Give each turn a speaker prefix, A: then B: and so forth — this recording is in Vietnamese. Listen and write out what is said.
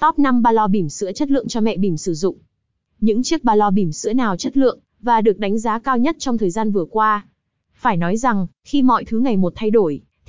A: Top 5 ba lo bỉm sữa chất lượng cho mẹ bỉm sử dụng. Những chiếc ba lo bỉm sữa nào chất lượng và được đánh giá cao nhất trong thời gian vừa qua? Phải nói rằng, khi mọi thứ ngày một thay đổi,